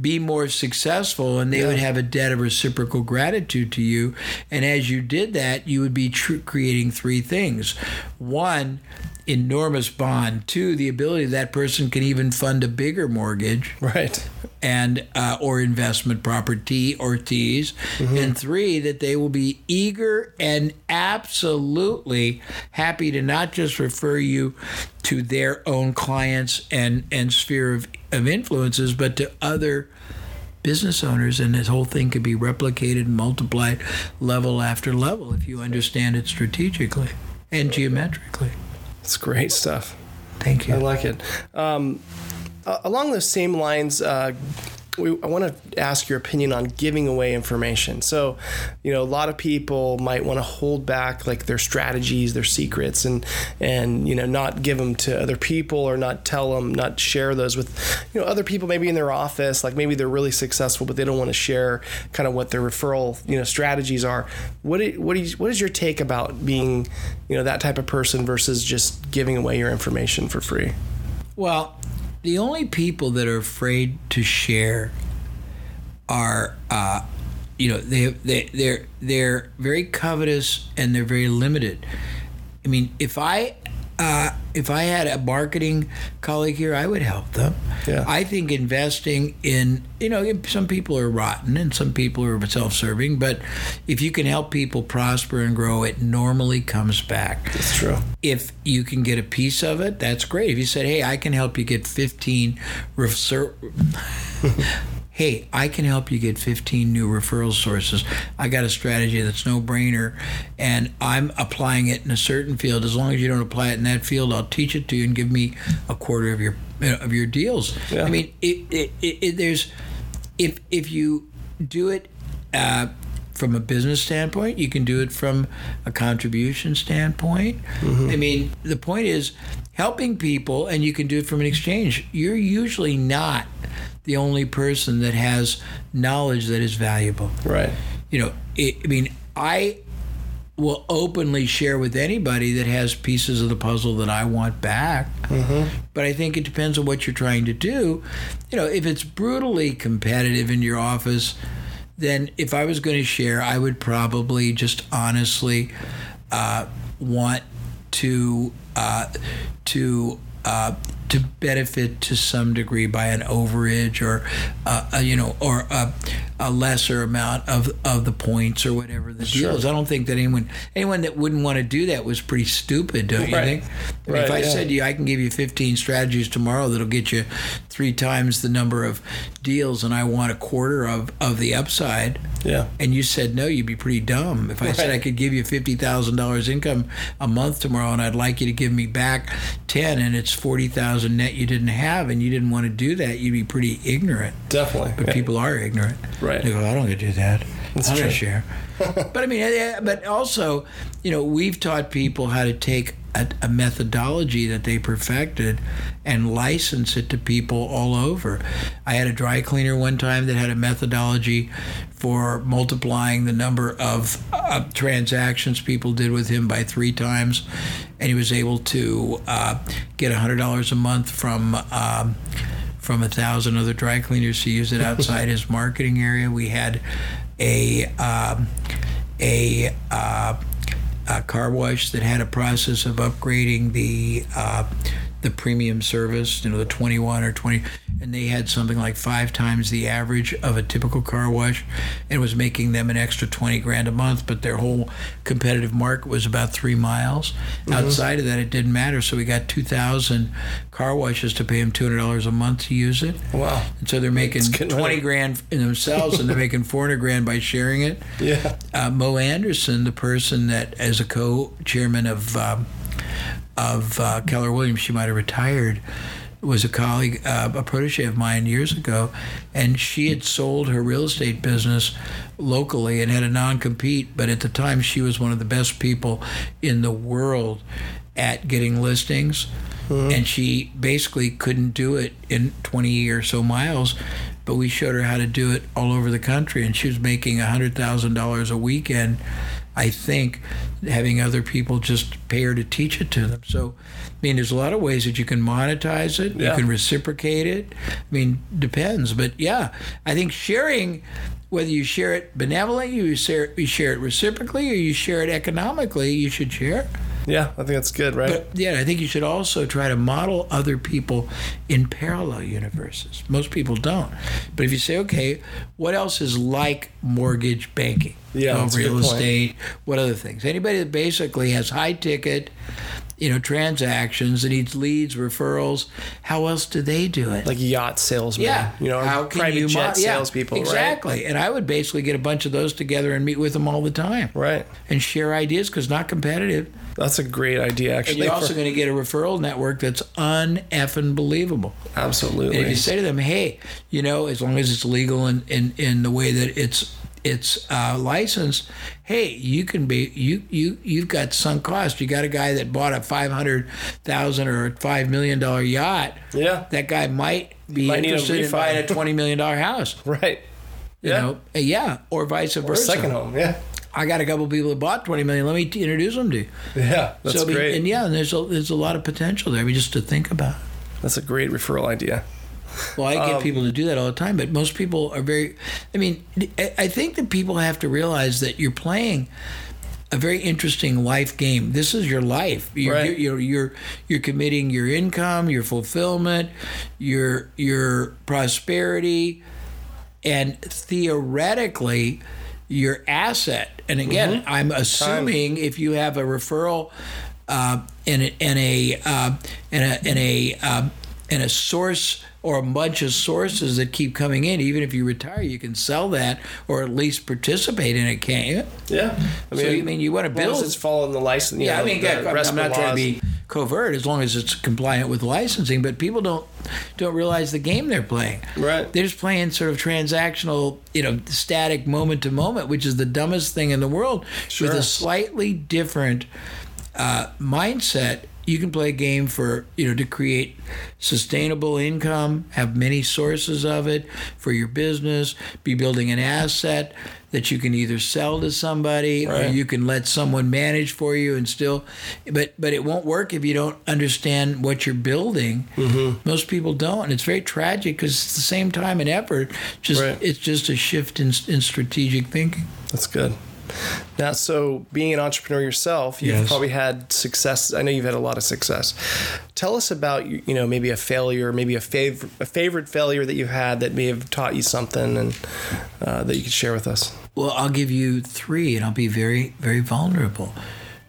be more successful, and they would have a debt of reciprocal gratitude to you. And as you did that, you would be tr- creating three things: one, enormous bond; two, the ability that person can even fund a bigger mortgage Right. and uh, or investment property or T's, and three that they will be eager and absolutely happy to not just refer you to their own clients and and sphere of, of influences, but to other business owners, and this whole thing could be replicated and multiplied level after level if you understand it strategically and geometrically. It's great stuff. Thank you. I like it. Um, along those same lines, uh, we, I want to ask your opinion on giving away information. So, you know, a lot of people might want to hold back like their strategies, their secrets, and and you know not give them to other people or not tell them, not share those with you know other people maybe in their office. Like maybe they're really successful, but they don't want to share kind of what their referral you know strategies are. What do, what do you, what is your take about being you know that type of person versus just giving away your information for free? Well, the only people that are afraid to share are, uh, you know, they they they're they're very covetous and they're very limited. I mean, if I uh, if I had a marketing colleague here, I would help them. Yeah. I think investing in, you know, some people are rotten and some people are self-serving, but if you can help people prosper and grow, it normally comes back It's true. if you can get a piece of it, that's great. If you said, "Hey, I can help you get 15 refer- Hey, I can help you get 15 new referral sources. I got a strategy that's no brainer and I'm applying it in a certain field. As long as you don't apply it in that field, I'll teach it to you and give me a quarter of your of your deals. Yeah. I mean, it, it, it, it, there's if if you do it uh, from a business standpoint, you can do it from a contribution standpoint. I mean, the point is helping people, and you can do it from an exchange. You're usually not the only person that has knowledge that is valuable. Right. You know, it, I mean, I will openly share with anybody that has pieces of the puzzle that I want back. But I think it depends on what you're trying to do. You know, if it's brutally competitive in your office, then if I was going to share, I would probably just honestly uh, want to uh, to uh, to benefit to some degree by an overage or uh, a, you know or a, a lesser amount of, of the points or whatever the deal is. I don't think that anyone anyone that wouldn't want to do that was pretty stupid, don't you Right. think? I mean, if I yeah. said to you, I can give you 15 strategies tomorrow that'll get you three times the number of deals, and I want a quarter of, of the upside. Yeah. And you said no, you'd be pretty dumb. If I said I could give you fifty thousand dollars income a month tomorrow, and I'd like you to give me back ten, and it's forty thousand net you didn't have, and you didn't want to do that, you'd be pretty ignorant. Definitely. But people are ignorant. Right. They go, I don't get to do that. That's I don't true. share. but I mean, but also, you know, we've taught people how to take a, a methodology that they perfected and license it to people all over. I had a dry cleaner one time that had a methodology for multiplying the number of uh, transactions people did with him by three times, and he was able to uh, get hundred dollars a month from. Um, from a thousand other dry cleaners to use it outside his marketing area. We had a um, a, uh, a car wash that had a process of upgrading the uh, the premium service, you know, the 21 or 20, and they had something like five times the average of a typical car wash, and was making them an extra 20 grand a month. But their whole competitive market was about three miles. Outside of that, it didn't matter. So we got 2,000 car washes to pay them $200 a month to use it. Wow. And so they're making 20 money. grand in themselves and they're making 400 grand by sharing it. Yeah. Uh, Mo Anderson, the person that, as a co chairman of, um, of uh, Keller Williams, she might have retired. was a colleague, uh, a protege of mine years ago, and she had sold her real estate business locally and had a non compete. But at the time, she was one of the best people in the world at getting listings. And she basically couldn't do it in 20 or so miles, but we showed her how to do it all over the country. And she was making $100,000 a weekend I think having other people just pay her to teach it to them. So, I mean, there's a lot of ways that you can monetize it. Yeah. You can reciprocate it. I mean, depends. But yeah, I think sharing, whether you share it benevolently, you share, you share it reciprocally, or you share it economically, you should share. Yeah, I think that's good, right? But yeah, I think you should also try to model other people in parallel universes. Most people don't. But if you say, okay, what else is like mortgage banking? Yeah, Oh, real estate. What other things? Anybody that basically has high ticket, you know, transactions It needs leads, referrals. How else do they do it? like yacht salesmen, yeah, you know, how can private you jet mo- yeah, salespeople, exactly. And I would basically get a bunch of those together and meet with them all the time, right? Right. and share ideas because not competitive. That's a great idea, actually. And you're also going to get a referral network that's uneffing believable. absolutely. And if you say to them, "Hey, you know, as long as it's legal in in, in the way that it's it's uh, license, hey, you can be you you you've got sunk cost. You got a guy that bought a five hundred thousand or five million dollar yacht. Yeah. that guy might be Might interested in buying a twenty million dollar house. right. You Yeah. know, Uh, yeah, or vice Or versa. second home, yeah. I got a couple people that bought twenty million. Let me t- introduce them to you. Yeah, that's so, great. And yeah, and there's a, there's a lot of potential there. I mean, just to think about. That's a great referral idea. Well, I get Um, people to do that all the time, but most people are very. I mean, I think that people have to realize that you're playing a very interesting life game. This is your life. You're Right. you're, you're you're committing your income, your fulfillment, your your prosperity, and theoretically your asset. And again, Mm-hmm. I'm assuming if you have a referral uh, and a and a uh, and a and a um, and a source or a bunch of sources that keep coming in, even if you retire, you can sell that or at least participate in it, can't you? Yeah. I so you mean you want to as long as build? it's following the license. Yeah, know, I mean, yeah, I'm- I'm not trying to be covert as long as it's compliant with licensing, but people don't don't realize the game they're playing. Right. They're just playing sort of transactional, you know, static moment to moment, which is the dumbest thing in the world. Sure. With a slightly different uh, mindset, you can play a game for you know to create sustainable income, have many sources of it for your business, be building an asset that you can either sell to somebody or you can let someone manage for you and still but but it won't work if you don't understand what you're building Mm-hmm. most people don't and it's very tragic because it's the same time and effort just Right. it's just a shift in, in strategic thinking That's good. Now, so being an entrepreneur yourself, you've Yes. probably had success. I know you've had a lot of success. Tell us about you know maybe a failure, maybe a favorite a favorite failure that you've had that may have taught you something, and uh, that you could share with us. Well, I'll give you three, and I'll be very, very vulnerable.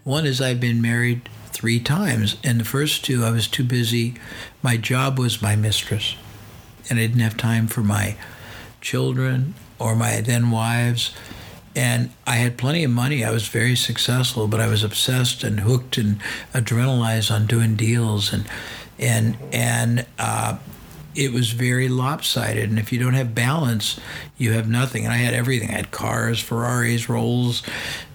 One is I've been married three times, and the first two I was too busy. My job was my mistress, and I didn't have time for my children or my then wives. And I had plenty of money. I was very successful, but I was obsessed and hooked and adrenalized on doing deals, and and and uh, it was very lopsided. And if you don't have balance, you have nothing. And I had everything. I had cars, Ferraris, Rolls,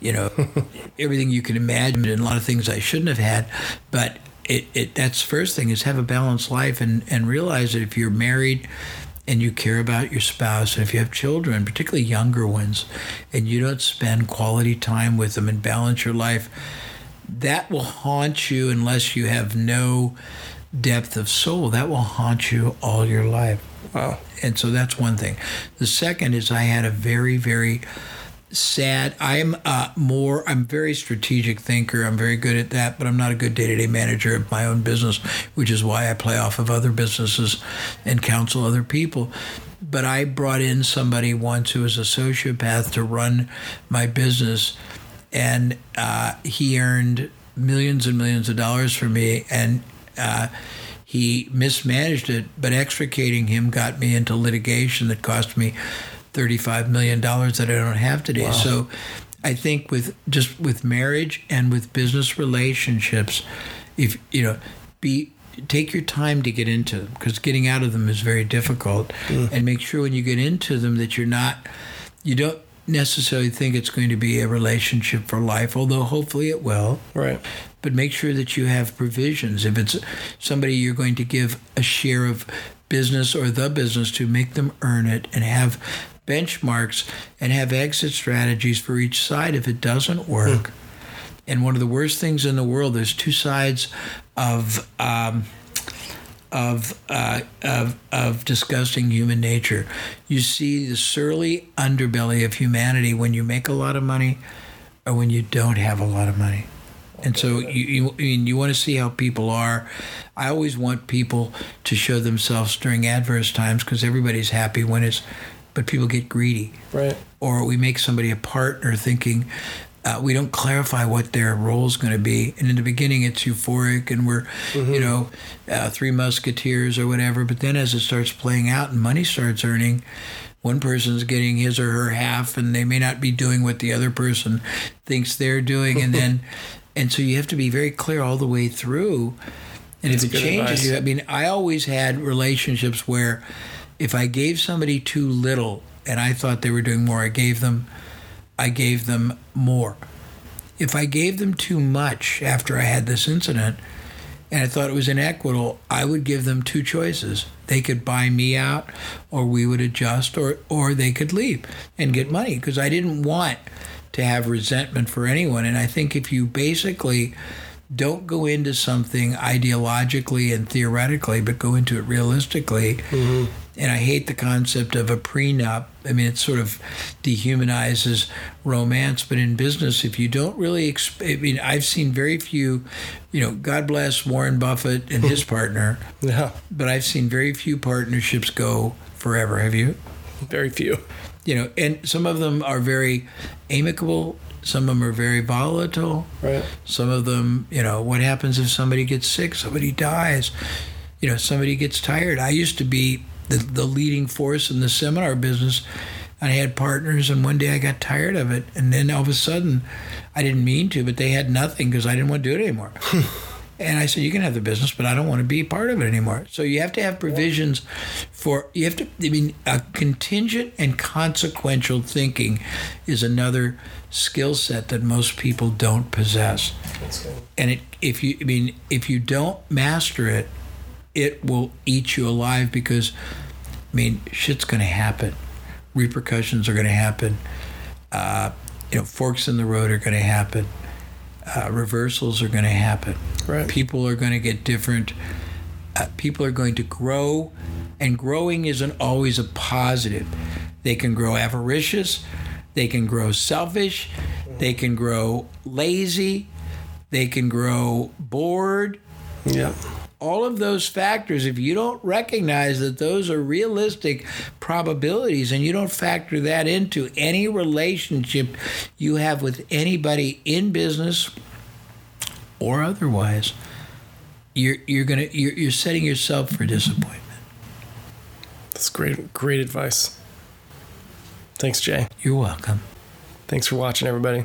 you know, everything you can imagine, and a lot of things I shouldn't have had. But it, it that's the first thing is have a balanced life and, and realize that if you're married and you care about your spouse, and if you have children, particularly younger ones, and you don't spend quality time with them and balance your life, that will haunt you unless you have no depth of soul. That will haunt you all your life. Wow. And so that's one thing. The second is I had a very, very sad. I'm uh, more. I'm very strategic thinker. I'm very good at that, but I'm not a good day-to-day manager of my own business, which is why I play off of other businesses and counsel other people. But I brought in somebody once who was a sociopath to run my business, and uh, he earned millions and millions of dollars for me, and. Uh, he mismanaged it, but extricating him got me into litigation that cost me $35 million that I don't have today. So I think with just with marriage and with business relationships, if you know, be take your time to get into them because getting out of them is very difficult. And make sure when you get into them that you're not, you don't necessarily think it's going to be a relationship for life, although hopefully it will. Right. But make sure that you have provisions. If it's somebody you're going to give a share of business or the business to, make them earn it and have benchmarks and have exit strategies for each side if it doesn't work. And one of the worst things in the world, there's two sides of um, of, uh, of of disgusting human nature. You see the surly underbelly of humanity when you make a lot of money, or when you don't have a lot of money. And so you, you, I mean, you want to see how people are. I always want people to show themselves during adverse times because everybody's happy when it's, but people get greedy Right. or we make somebody a partner thinking uh, we don't clarify what their role is going to be. And in the beginning, it's euphoric and we're, you know, uh, three musketeers or whatever. But then as it starts playing out and money starts earning, one person's getting his or her half and they may not be doing what the other person thinks they're doing. And then, and so you have to be very clear all the way through. And if it changes advice. you, I mean, I always had relationships where if I gave somebody too little and I thought they were doing more, I gave them I gave them more. If I gave them too much after I had this incident and I thought it was inequitable, I would give them two choices. They could buy me out or we would adjust or or they could leave and get money because I didn't want to have resentment for anyone and I think if you basically don't go into something ideologically and theoretically, but go into it realistically. Mm-hmm. And I hate the concept of a prenup. I mean, it sort of dehumanizes romance. But in business, if you don't really, exp- I mean, I've seen very few, you know, God bless Warren Buffett and his partner, Yeah. but I've seen very few partnerships go forever. Have you? Very few. You know, and some of them are very amicable. Some of them are very volatile. Right. Some of them, you know, what happens if somebody gets sick, somebody dies, you know, somebody gets tired. I used to be the, the leading force in the seminar business. And I had partners, and one day I got tired of it. And then all of a sudden, I didn't mean to, but they had nothing because I didn't want to do it anymore. and I said, You can have the business, but I don't want to be part of it anymore. So you have to have provisions for, you have to, I mean, a contingent and consequential thinking is another skill set that most people don't possess and it if you I mean if you don't master it, it will eat you alive because I mean shit's going to happen, repercussions are going to happen, uh, you know forks in the road are going to happen, uh, reversals are going to happen. Right. People are going to get different. Uh, people are going to grow, and growing isn't always a positive. They can grow avaricious, they can grow selfish, they can grow lazy, they can grow bored. Yeah. All of those factors, if you don't recognize that those are realistic probabilities and you don't factor that into any relationship you have with anybody in business or otherwise, you're, you're gonna you're, you're setting yourself for disappointment. That's great. Great advice. Thanks, Jay. You're welcome. Thanks for watching, everybody.